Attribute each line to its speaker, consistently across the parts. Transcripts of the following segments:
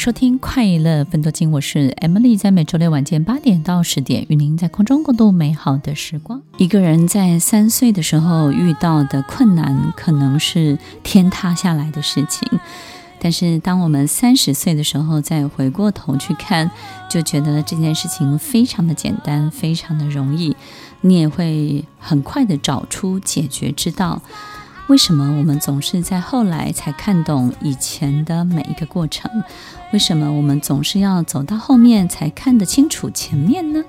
Speaker 1: 收听快乐分多金，我是 Emily，在每周六晚间八点到十点，与您在空中共度美好的时光。一个人在三岁的时候遇到的困难，可能是天塌下来的事情，但是当我们三十岁的时候再回过头去看，就觉得这件事情非常的简单，非常的容易，你也会很快的找出解决之道。为什么我们总是在后来才看懂以前的每一个过程？为什么我们总是要走到后面才看得清楚前面呢？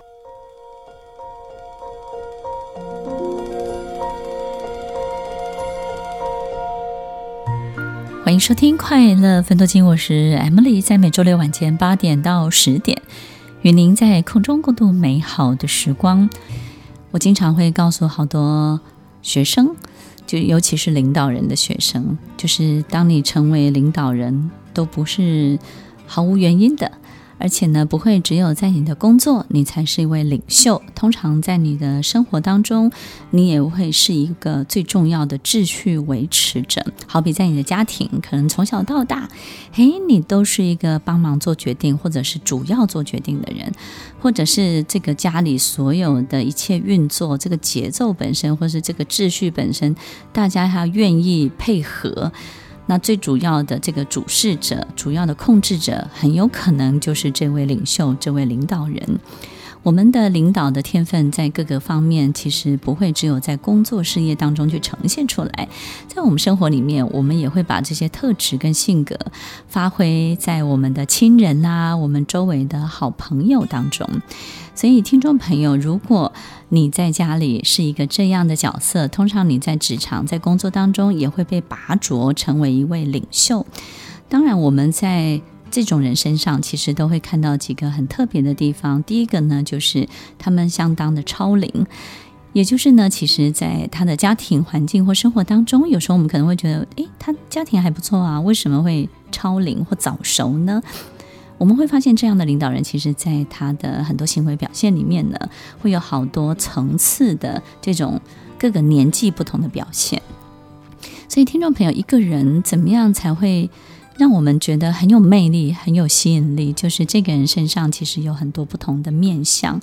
Speaker 1: 欢迎收听《快乐分多金》，我是 Emily，在每周六晚间八点到十点，与您在空中共度美好的时光。我经常会告诉好多学生。就尤其是领导人的学生，就是当你成为领导人，都不是毫无原因的。而且呢，不会只有在你的工作，你才是一位领袖。通常在你的生活当中，你也会是一个最重要的秩序维持者。好比在你的家庭，可能从小到大，嘿，你都是一个帮忙做决定，或者是主要做决定的人，或者是这个家里所有的一切运作，这个节奏本身，或是这个秩序本身，大家还要愿意配合。那最主要的这个主事者，主要的控制者，很有可能就是这位领袖，这位领导人。我们的领导的天分在各个方面，其实不会只有在工作事业当中去呈现出来，在我们生活里面，我们也会把这些特质跟性格发挥在我们的亲人啊，我们周围的好朋友当中。所以，听众朋友，如果你在家里是一个这样的角色，通常你在职场、在工作当中也会被拔擢成为一位领袖。当然，我们在这种人身上其实都会看到几个很特别的地方。第一个呢，就是他们相当的超龄，也就是呢，其实在他的家庭环境或生活当中，有时候我们可能会觉得，诶，他家庭还不错啊，为什么会超龄或早熟呢？我们会发现，这样的领导人，其实在他的很多行为表现里面呢，会有好多层次的这种各个年纪不同的表现。所以，听众朋友，一个人怎么样才会让我们觉得很有魅力、很有吸引力，就是这个人身上其实有很多不同的面相。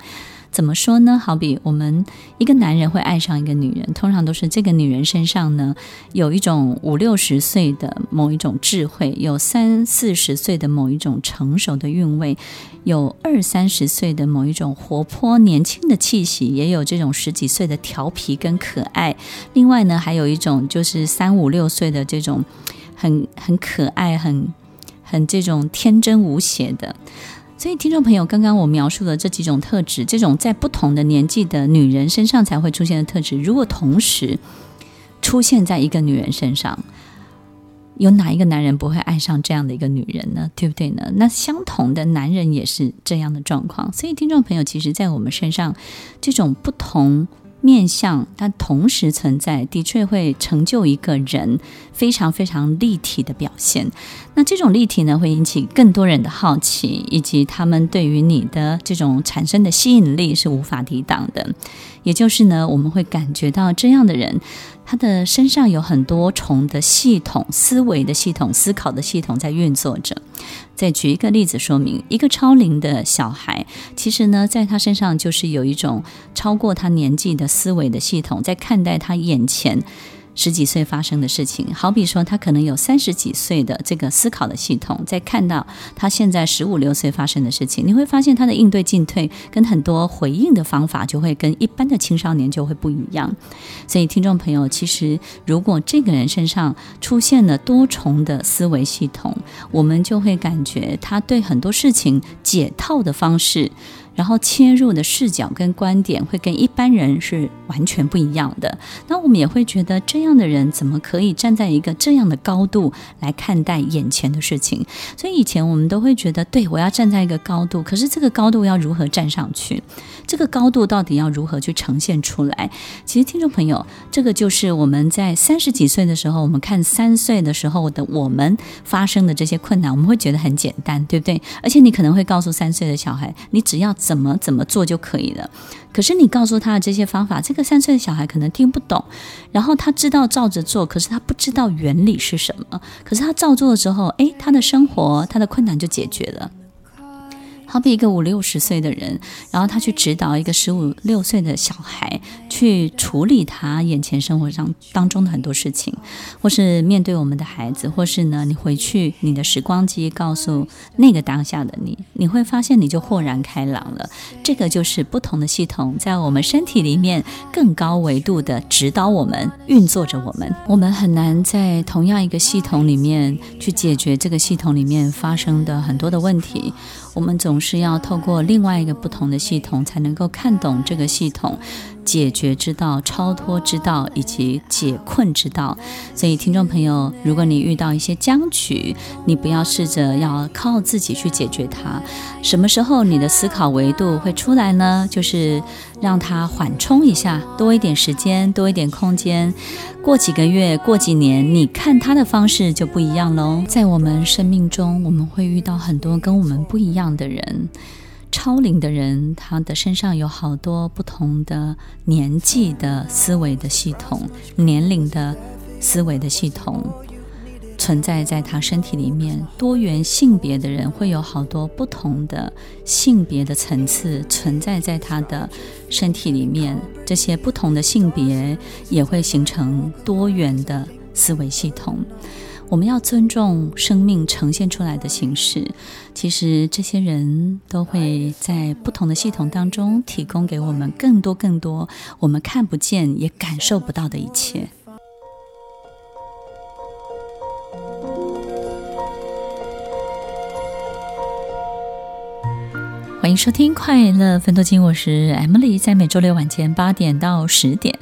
Speaker 1: 怎么说呢？好比我们一个男人会爱上一个女人，通常都是这个女人身上呢有一种五六十岁的某一种智慧，有三四十岁的某一种成熟的韵味，有二三十岁的某一种活泼年轻的气息，也有这种十几岁的调皮跟可爱。另外呢，还有一种就是三五六岁的这种。很很可爱，很很这种天真无邪的，所以听众朋友，刚刚我描述的这几种特质，这种在不同的年纪的女人身上才会出现的特质，如果同时出现在一个女人身上，有哪一个男人不会爱上这样的一个女人呢？对不对呢？那相同的男人也是这样的状况，所以听众朋友，其实，在我们身上这种不同。面相，它同时存在，的确会成就一个人非常非常立体的表现。那这种立体呢，会引起更多人的好奇，以及他们对于你的这种产生的吸引力是无法抵挡的。也就是呢，我们会感觉到这样的人。他的身上有很多重的系统、思维的系统、思考的系统在运作着。再举一个例子说明，一个超龄的小孩，其实呢，在他身上就是有一种超过他年纪的思维的系统，在看待他眼前。十几岁发生的事情，好比说他可能有三十几岁的这个思考的系统，在看到他现在十五六岁发生的事情，你会发现他的应对进退跟很多回应的方法就会跟一般的青少年就会不一样。所以，听众朋友，其实如果这个人身上出现了多重的思维系统，我们就会感觉他对很多事情解套的方式。然后切入的视角跟观点会跟一般人是完全不一样的。那我们也会觉得这样的人怎么可以站在一个这样的高度来看待眼前的事情？所以以前我们都会觉得，对，我要站在一个高度，可是这个高度要如何站上去？这个高度到底要如何去呈现出来？其实听众朋友，这个就是我们在三十几岁的时候，我们看三岁的时候的我们发生的这些困难，我们会觉得很简单，对不对？而且你可能会告诉三岁的小孩，你只要。怎么怎么做就可以了。可是你告诉他的这些方法，这个三岁的小孩可能听不懂。然后他知道照着做，可是他不知道原理是什么。可是他照做了之后，诶，他的生活，他的困难就解决了。好比一个五六十岁的人，然后他去指导一个十五六岁的小孩去处理他眼前生活上当中的很多事情，或是面对我们的孩子，或是呢，你回去你的时光机告诉那个当下的你，你会发现你就豁然开朗了。这个就是不同的系统在我们身体里面更高维度的指导我们，运作着我们。我们很难在同样一个系统里面去解决这个系统里面发生的很多的问题。我们总是要透过另外一个不同的系统，才能够看懂这个系统。解决之道、超脱之道以及解困之道。所以，听众朋友，如果你遇到一些僵局，你不要试着要靠自己去解决它。什么时候你的思考维度会出来呢？就是让它缓冲一下，多一点时间，多一点空间。过几个月，过几年，你看它的方式就不一样喽。在我们生命中，我们会遇到很多跟我们不一样的人。超龄的人，他的身上有好多不同的年纪的思维的系统，年龄的思维的系统存在在他身体里面。多元性别的人会有好多不同的性别的层次存在在他的身体里面。这些不同的性别也会形成多元的思维系统。我们要尊重生命呈现出来的形式。其实这些人都会在不同的系统当中提供给我们更多更多我们看不见也感受不到的一切。欢迎收听《快乐分多金》，我是 Emily，在每周六晚间八点到十点，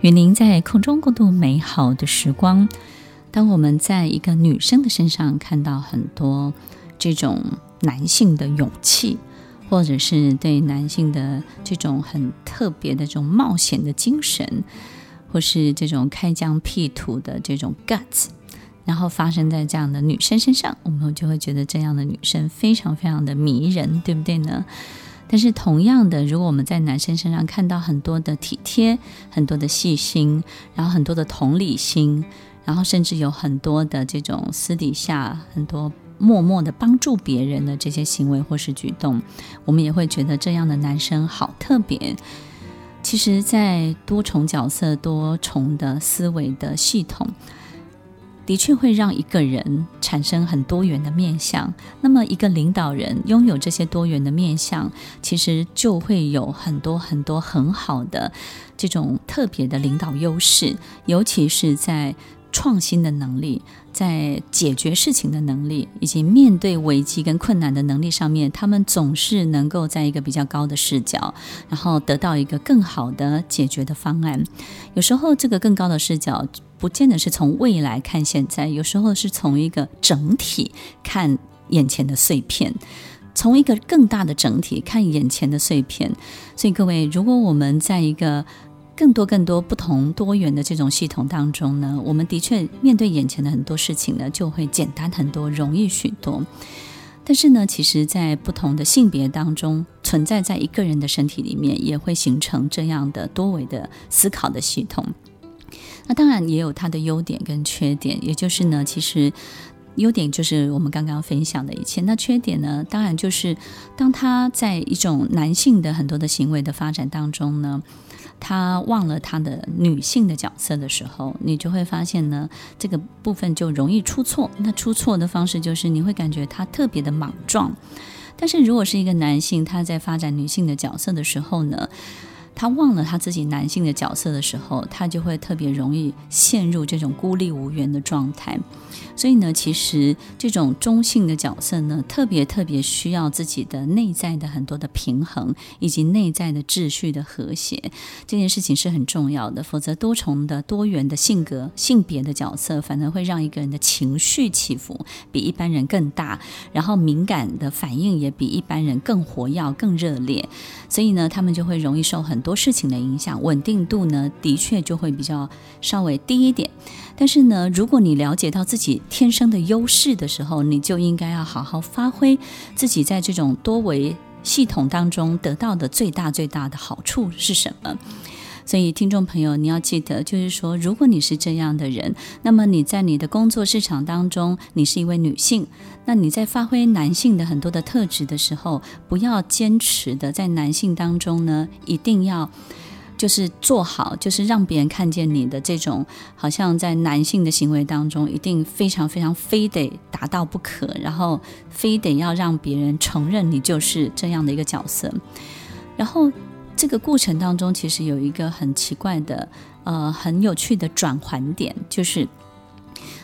Speaker 1: 与您在空中共度美好的时光。当我们在一个女生的身上看到很多这种男性的勇气，或者是对男性的这种很特别的这种冒险的精神，或是这种开疆辟土的这种 guts，然后发生在这样的女生身上，我们就会觉得这样的女生非常非常的迷人，对不对呢？但是同样的，如果我们在男生身上看到很多的体贴、很多的细心，然后很多的同理心。然后甚至有很多的这种私底下很多默默的帮助别人的这些行为或是举动，我们也会觉得这样的男生好特别。其实，在多重角色、多重的思维的系统，的确会让一个人产生很多元的面相。那么，一个领导人拥有这些多元的面相，其实就会有很多很多很好的这种特别的领导优势，尤其是在。创新的能力，在解决事情的能力，以及面对危机跟困难的能力上面，他们总是能够在一个比较高的视角，然后得到一个更好的解决的方案。有时候，这个更高的视角不见得是从未来看现在，有时候是从一个整体看眼前的碎片，从一个更大的整体看眼前的碎片。所以，各位，如果我们在一个更多更多不同多元的这种系统当中呢，我们的确面对眼前的很多事情呢，就会简单很多，容易许多。但是呢，其实，在不同的性别当中，存在在一个人的身体里面，也会形成这样的多维的思考的系统。那当然也有它的优点跟缺点，也就是呢，其实优点就是我们刚刚分享的一切。那缺点呢，当然就是当他在一种男性的很多的行为的发展当中呢。他忘了他的女性的角色的时候，你就会发现呢，这个部分就容易出错。那出错的方式就是你会感觉他特别的莽撞。但是如果是一个男性，他在发展女性的角色的时候呢，他忘了他自己男性的角色的时候，他就会特别容易陷入这种孤立无援的状态。所以呢，其实这种中性的角色呢，特别特别需要自己的内在的很多的平衡，以及内在的秩序的和谐。这件事情是很重要的，否则多重的多元的性格、性别的角色，反而会让一个人的情绪起伏比一般人更大，然后敏感的反应也比一般人更活跃、更热烈。所以呢，他们就会容易受很很多事情的影响，稳定度呢，的确就会比较稍微低一点。但是呢，如果你了解到自己天生的优势的时候，你就应该要好好发挥自己在这种多维系统当中得到的最大最大的好处是什么。所以，听众朋友，你要记得，就是说，如果你是这样的人，那么你在你的工作市场当中，你是一位女性，那你在发挥男性的很多的特质的时候，不要坚持的在男性当中呢，一定要。就是做好，就是让别人看见你的这种，好像在男性的行为当中，一定非常非常非得达到不可，然后非得要让别人承认你就是这样的一个角色。然后这个过程当中，其实有一个很奇怪的，呃，很有趣的转换点，就是。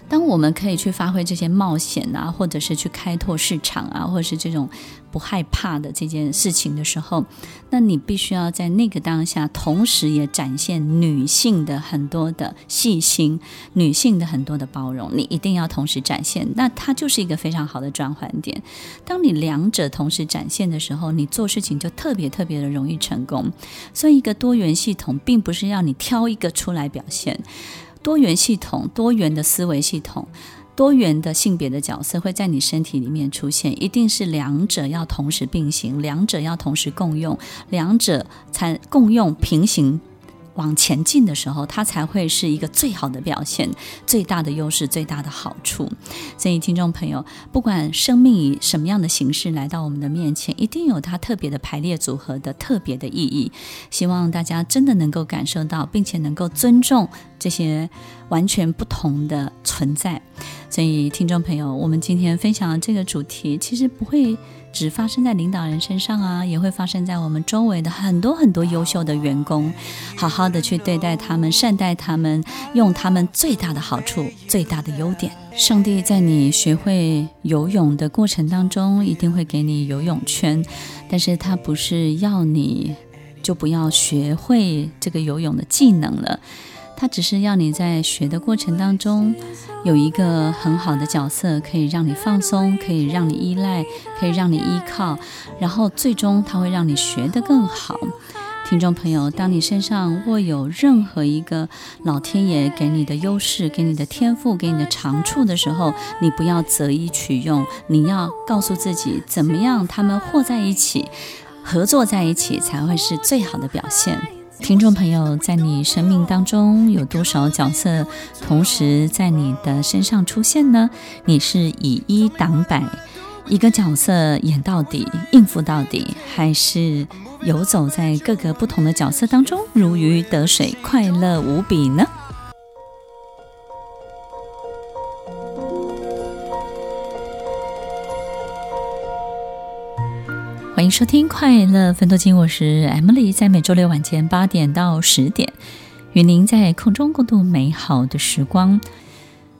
Speaker 1: 当我们可以去发挥这些冒险啊，或者是去开拓市场啊，或者是这种不害怕的这件事情的时候，那你必须要在那个当下，同时也展现女性的很多的细心，女性的很多的包容，你一定要同时展现。那它就是一个非常好的转换点。当你两者同时展现的时候，你做事情就特别特别的容易成功。所以，一个多元系统并不是要你挑一个出来表现。多元系统、多元的思维系统、多元的性别的角色会在你身体里面出现，一定是两者要同时并行，两者要同时共用，两者才共用平行。往前进的时候，它才会是一个最好的表现，最大的优势，最大的好处。所以，听众朋友，不管生命以什么样的形式来到我们的面前，一定有它特别的排列组合的特别的意义。希望大家真的能够感受到，并且能够尊重这些完全不同的存在。所以，听众朋友，我们今天分享的这个主题，其实不会。只发生在领导人身上啊，也会发生在我们周围的很多很多优秀的员工。好好的去对待他们，善待他们，用他们最大的好处、最大的优点。上帝在你学会游泳的过程当中，一定会给你游泳圈，但是他不是要你就不要学会这个游泳的技能了。他只是要你在学的过程当中有一个很好的角色，可以让你放松，可以让你依赖，可以让你依靠，然后最终他会让你学得更好。听众朋友，当你身上握有任何一个老天爷给你的优势、给你的天赋、给你的长处的时候，你不要择一取用，你要告诉自己怎么样，他们和在一起，合作在一起才会是最好的表现。听众朋友，在你生命当中有多少角色同时在你的身上出现呢？你是以一挡百，一个角色演到底、应付到底，还是游走在各个不同的角色当中，如鱼得水，快乐无比呢？欢迎收听《快乐分多金》，我是 Emily，在每周六晚间八点到十点，与您在空中共度美好的时光。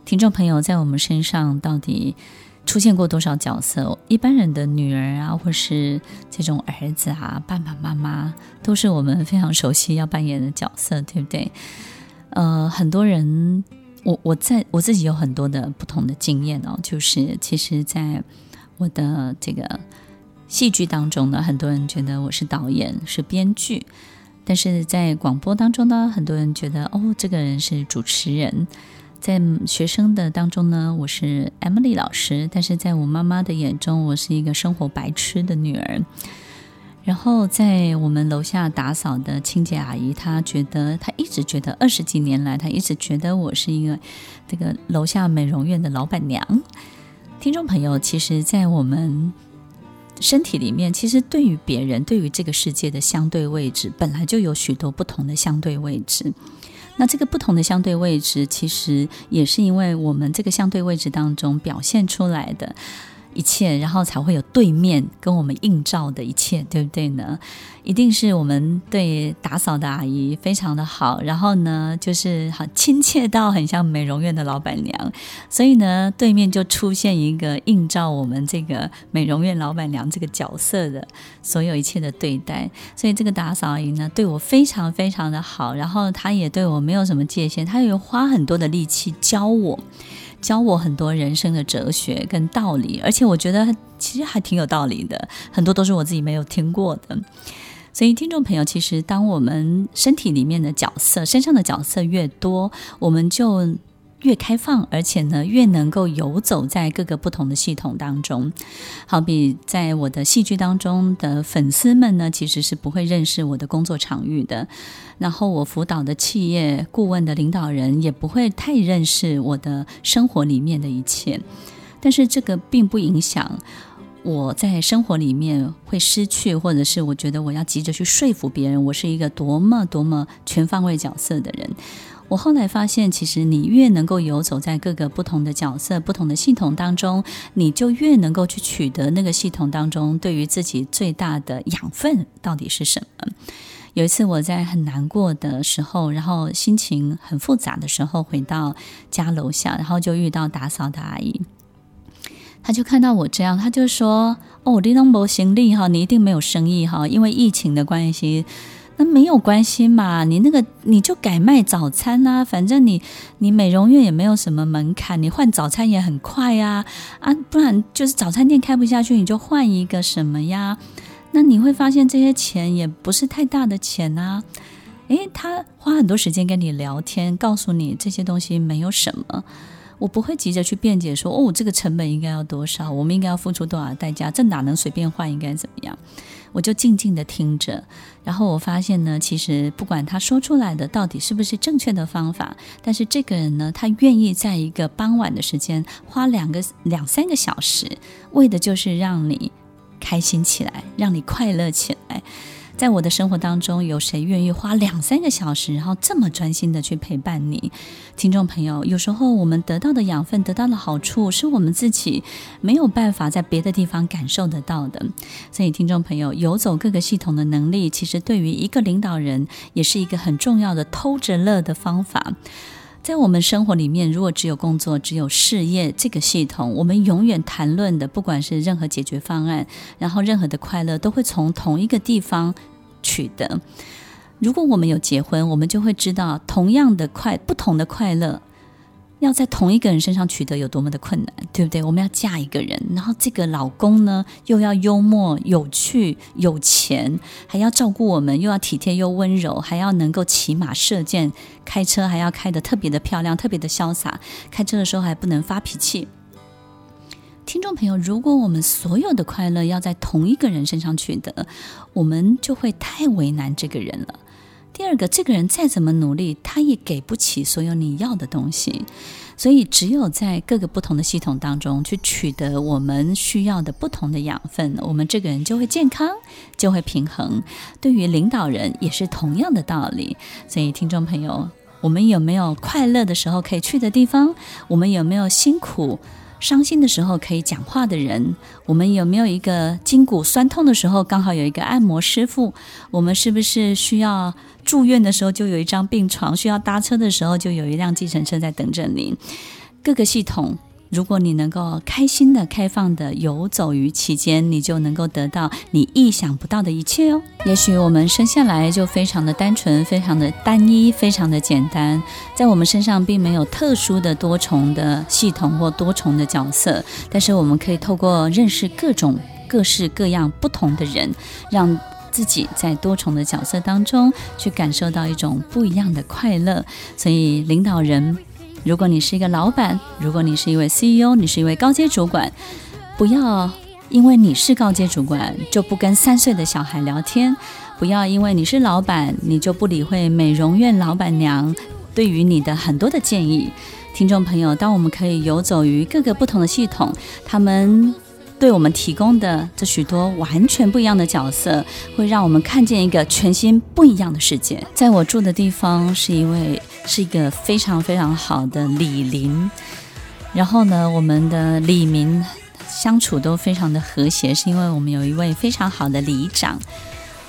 Speaker 1: 听众朋友，在我们身上到底出现过多少角色？一般人的女儿啊，或是这种儿子啊，爸爸妈妈都是我们非常熟悉要扮演的角色，对不对？呃，很多人，我我在我自己有很多的不同的经验哦，就是其实，在我的这个。戏剧当中呢，很多人觉得我是导演，是编剧；但是在广播当中呢，很多人觉得哦，这个人是主持人。在学生的当中呢，我是 Emily 老师；但是在我妈妈的眼中，我是一个生活白痴的女儿。然后在我们楼下打扫的清洁阿姨，她觉得她一直觉得二十几年来，她一直觉得我是一个这个楼下美容院的老板娘。听众朋友，其实，在我们身体里面，其实对于别人，对于这个世界的相对位置，本来就有许多不同的相对位置。那这个不同的相对位置，其实也是因为我们这个相对位置当中表现出来的一切，然后才会有对面跟我们映照的一切，对不对呢？一定是我们对打扫的阿姨非常的好，然后呢，就是很亲切到很像美容院的老板娘，所以呢，对面就出现一个映照我们这个美容院老板娘这个角色的所有一切的对待，所以这个打扫阿姨呢，对我非常非常的好，然后她也对我没有什么界限，她有花很多的力气教我。教我很多人生的哲学跟道理，而且我觉得其实还挺有道理的，很多都是我自己没有听过的。所以，听众朋友，其实当我们身体里面的角色、身上的角色越多，我们就越开放，而且呢，越能够游走在各个不同的系统当中。好比在我的戏剧当中的粉丝们呢，其实是不会认识我的工作场域的。然后我辅导的企业顾问的领导人也不会太认识我的生活里面的一切。但是这个并不影响我在生活里面会失去，或者是我觉得我要急着去说服别人，我是一个多么多么全方位角色的人。我后来发现，其实你越能够游走在各个不同的角色、不同的系统当中，你就越能够去取得那个系统当中对于自己最大的养分到底是什么。有一次我在很难过的时候，然后心情很复杂的时候，回到家楼下，然后就遇到打扫的阿姨，她就看到我这样，她就说：“哦，你都没行李哈，你一定没有生意哈，因为疫情的关系。”那没有关系嘛，你那个你就改卖早餐啊，反正你你美容院也没有什么门槛，你换早餐也很快呀，啊，不然就是早餐店开不下去，你就换一个什么呀？那你会发现这些钱也不是太大的钱啊。诶，他花很多时间跟你聊天，告诉你这些东西没有什么。我不会急着去辩解说，哦，这个成本应该要多少，我们应该要付出多少代价，这哪能随便换，应该怎么样？我就静静地听着，然后我发现呢，其实不管他说出来的到底是不是正确的方法，但是这个人呢，他愿意在一个傍晚的时间花两个两三个小时，为的就是让你开心起来，让你快乐起来。在我的生活当中，有谁愿意花两三个小时，然后这么专心的去陪伴你？听众朋友，有时候我们得到的养分、得到的好处，是我们自己没有办法在别的地方感受得到的。所以，听众朋友，游走各个系统的能力，其实对于一个领导人，也是一个很重要的偷着乐的方法。在我们生活里面，如果只有工作、只有事业这个系统，我们永远谈论的，不管是任何解决方案，然后任何的快乐，都会从同一个地方取得。如果我们有结婚，我们就会知道，同样的快，不同的快乐。要在同一个人身上取得有多么的困难，对不对？我们要嫁一个人，然后这个老公呢，又要幽默、有趣、有钱，还要照顾我们，又要体贴又温柔，还要能够骑马射箭，开车还要开得特别的漂亮、特别的潇洒，开车的时候还不能发脾气。听众朋友，如果我们所有的快乐要在同一个人身上取得，我们就会太为难这个人了。第二个，这个人再怎么努力，他也给不起所有你要的东西，所以只有在各个不同的系统当中去取得我们需要的不同的养分，我们这个人就会健康，就会平衡。对于领导人也是同样的道理。所以，听众朋友，我们有没有快乐的时候可以去的地方？我们有没有辛苦？伤心的时候可以讲话的人，我们有没有一个筋骨酸痛的时候刚好有一个按摩师傅？我们是不是需要住院的时候就有一张病床？需要搭车的时候就有一辆计程车在等着您？各个系统。如果你能够开心的、开放的游走于其间，你就能够得到你意想不到的一切哦。也许我们生下来就非常的单纯、非常的单一、非常的简单，在我们身上并没有特殊的多重的系统或多重的角色，但是我们可以透过认识各种各式各样不同的人，让自己在多重的角色当中去感受到一种不一样的快乐。所以，领导人。如果你是一个老板，如果你是一位 CEO，你是一位高阶主管，不要因为你是高阶主管就不跟三岁的小孩聊天，不要因为你是老板你就不理会美容院老板娘对于你的很多的建议。听众朋友，当我们可以游走于各个不同的系统，他们。对我们提供的这许多完全不一样的角色，会让我们看见一个全新不一样的世界。在我住的地方是一位是一个非常非常好的李林，然后呢，我们的李民相处都非常的和谐，是因为我们有一位非常好的里长。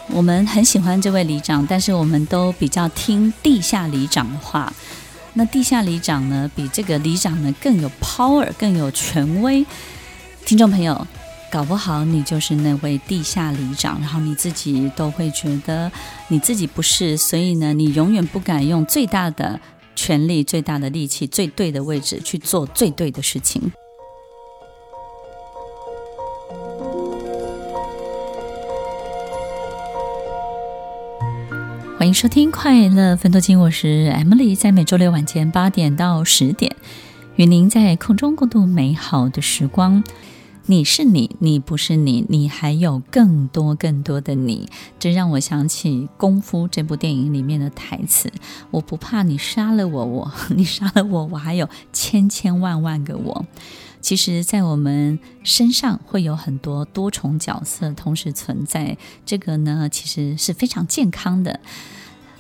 Speaker 1: 我们很喜欢这位里长，但是我们都比较听地下里长的话。那地下里长呢，比这个里长呢更有 power，更有权威。听众朋友，搞不好你就是那位地下里长，然后你自己都会觉得你自己不是，所以呢，你永远不敢用最大的权力、最大的力气、最对的位置去做最对的事情。欢迎收听《快乐分多金》，我是 Emily，在每周六晚间八点到十点，与您在空中共度美好的时光。你是你，你不是你，你还有更多更多的你。这让我想起《功夫》这部电影里面的台词：“我不怕你杀了我，我 你杀了我，我还有千千万万个我。”其实，在我们身上会有很多多重角色同时存在，这个呢，其实是非常健康的。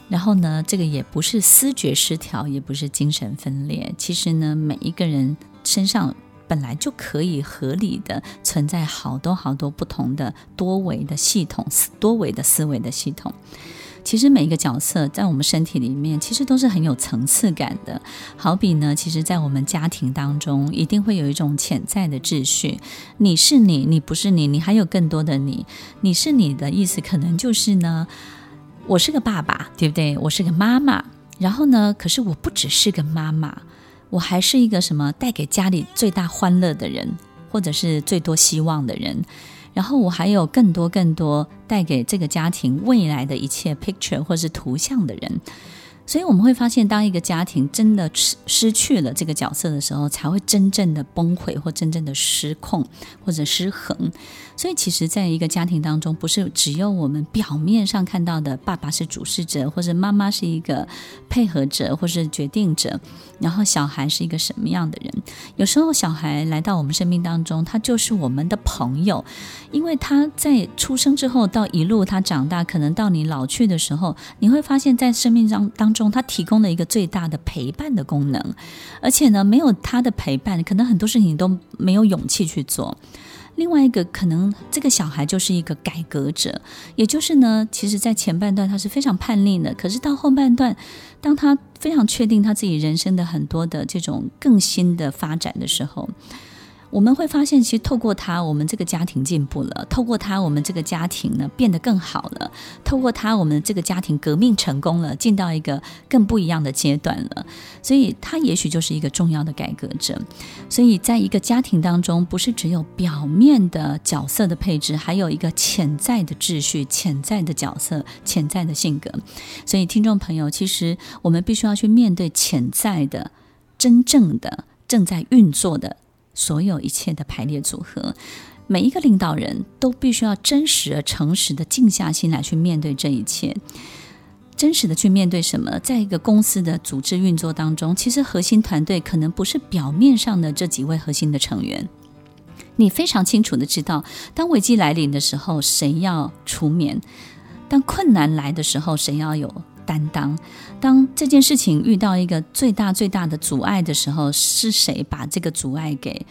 Speaker 1: 然后呢，这个也不是思觉失调，也不是精神分裂。其实呢，每一个人身上本来就可以合理的存在好多好多不同的多维的系统，多维的思维的系统。其实每一个角色在我们身体里面，其实都是很有层次感的。好比呢，其实，在我们家庭当中，一定会有一种潜在的秩序。你是你，你不是你，你还有更多的你。你是你的意思，可能就是呢，我是个爸爸，对不对？我是个妈妈。然后呢，可是我不只是个妈妈，我还是一个什么带给家里最大欢乐的人，或者是最多希望的人。然后我还有更多更多带给这个家庭未来的一切 picture 或是图像的人。所以我们会发现，当一个家庭真的失失去了这个角色的时候，才会真正的崩溃，或真正的失控，或者失衡。所以，其实，在一个家庭当中，不是只有我们表面上看到的爸爸是主事者，或者妈妈是一个配合者，或是决定者，然后小孩是一个什么样的人。有时候，小孩来到我们生命当中，他就是我们的朋友，因为他在出生之后到一路他长大，可能到你老去的时候，你会发现在生命当当中。他提供了一个最大的陪伴的功能，而且呢，没有他的陪伴，可能很多事情都没有勇气去做。另外一个，可能这个小孩就是一个改革者，也就是呢，其实，在前半段他是非常叛逆的，可是到后半段，当他非常确定他自己人生的很多的这种更新的发展的时候。我们会发现，其实透过他，我们这个家庭进步了；透过他，我们这个家庭呢变得更好了；透过他，我们这个家庭革命成功了，进到一个更不一样的阶段了。所以，他也许就是一个重要的改革者。所以，在一个家庭当中，不是只有表面的角色的配置，还有一个潜在的秩序、潜在的角色、潜在的性格。所以，听众朋友，其实我们必须要去面对潜在的、真正的、正在运作的。所有一切的排列组合，每一个领导人都必须要真实而诚实的静下心来去面对这一切，真实的去面对什么？在一个公司的组织运作当中，其实核心团队可能不是表面上的这几位核心的成员，你非常清楚的知道，当危机来临的时候，谁要出面；当困难来的时候，谁要有。担当，当这件事情遇到一个最大最大的阻碍的时候，是谁把这个阻碍给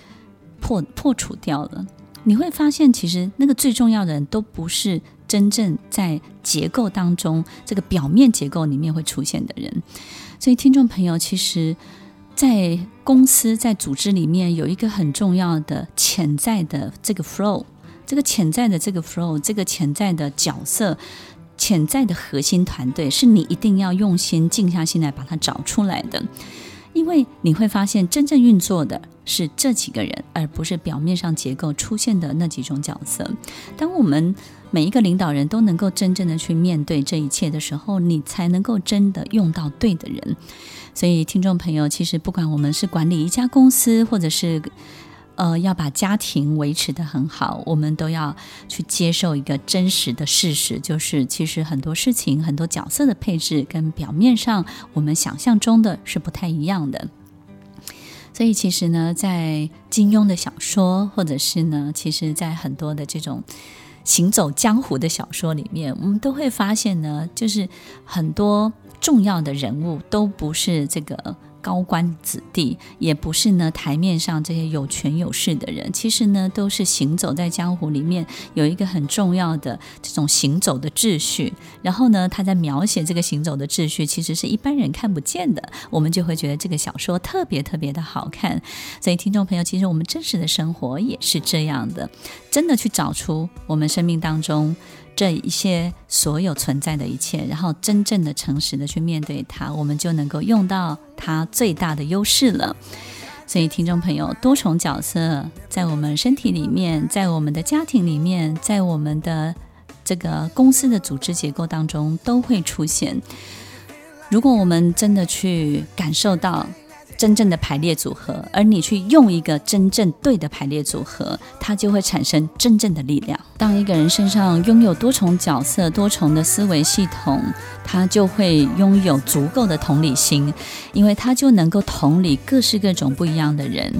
Speaker 1: 破破除掉了？你会发现，其实那个最重要的人都不是真正在结构当中这个表面结构里面会出现的人。所以，听众朋友，其实，在公司在组织里面有一个很重要的潜在的这个 flow，这个潜在的这个 flow，这个潜在的角色。潜在的核心团队是你一定要用心静下心来把它找出来的，因为你会发现真正运作的是这几个人，而不是表面上结构出现的那几种角色。当我们每一个领导人都能够真正的去面对这一切的时候，你才能够真的用到对的人。所以，听众朋友，其实不管我们是管理一家公司，或者是呃，要把家庭维持得很好，我们都要去接受一个真实的事实，就是其实很多事情、很多角色的配置跟表面上我们想象中的是不太一样的。所以，其实呢，在金庸的小说，或者是呢，其实在很多的这种行走江湖的小说里面，我们都会发现呢，就是很多重要的人物都不是这个。高官子弟，也不是呢台面上这些有权有势的人，其实呢都是行走在江湖里面有一个很重要的这种行走的秩序。然后呢，他在描写这个行走的秩序，其实是一般人看不见的，我们就会觉得这个小说特别特别的好看。所以，听众朋友，其实我们真实的生活也是这样的，真的去找出我们生命当中。这一些所有存在的一切，然后真正的诚实的去面对它，我们就能够用到它最大的优势了。所以，听众朋友，多重角色在我们身体里面，在我们的家庭里面，在我们的这个公司的组织结构当中都会出现。如果我们真的去感受到。真正的排列组合，而你去用一个真正对的排列组合，它就会产生真正的力量。当一个人身上拥有多重角色、多重的思维系统，他就会拥有足够的同理心，因为他就能够同理各式各种不一样的人。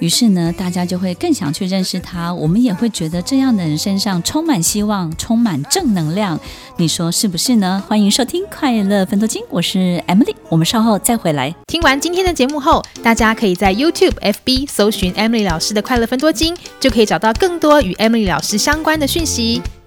Speaker 1: 于是呢，大家就会更想去认识他。我们也会觉得这样的人身上充满希望，充满正能量。你说是不是呢？欢迎收听《快乐分多金》，我是 Emily，我们稍后再回来。
Speaker 2: 听完今天的节目后，大家可以在 YouTube、FB 搜寻 Emily 老师的《快乐分多金》，就可以找到更多与 Emily 老师相关的讯息。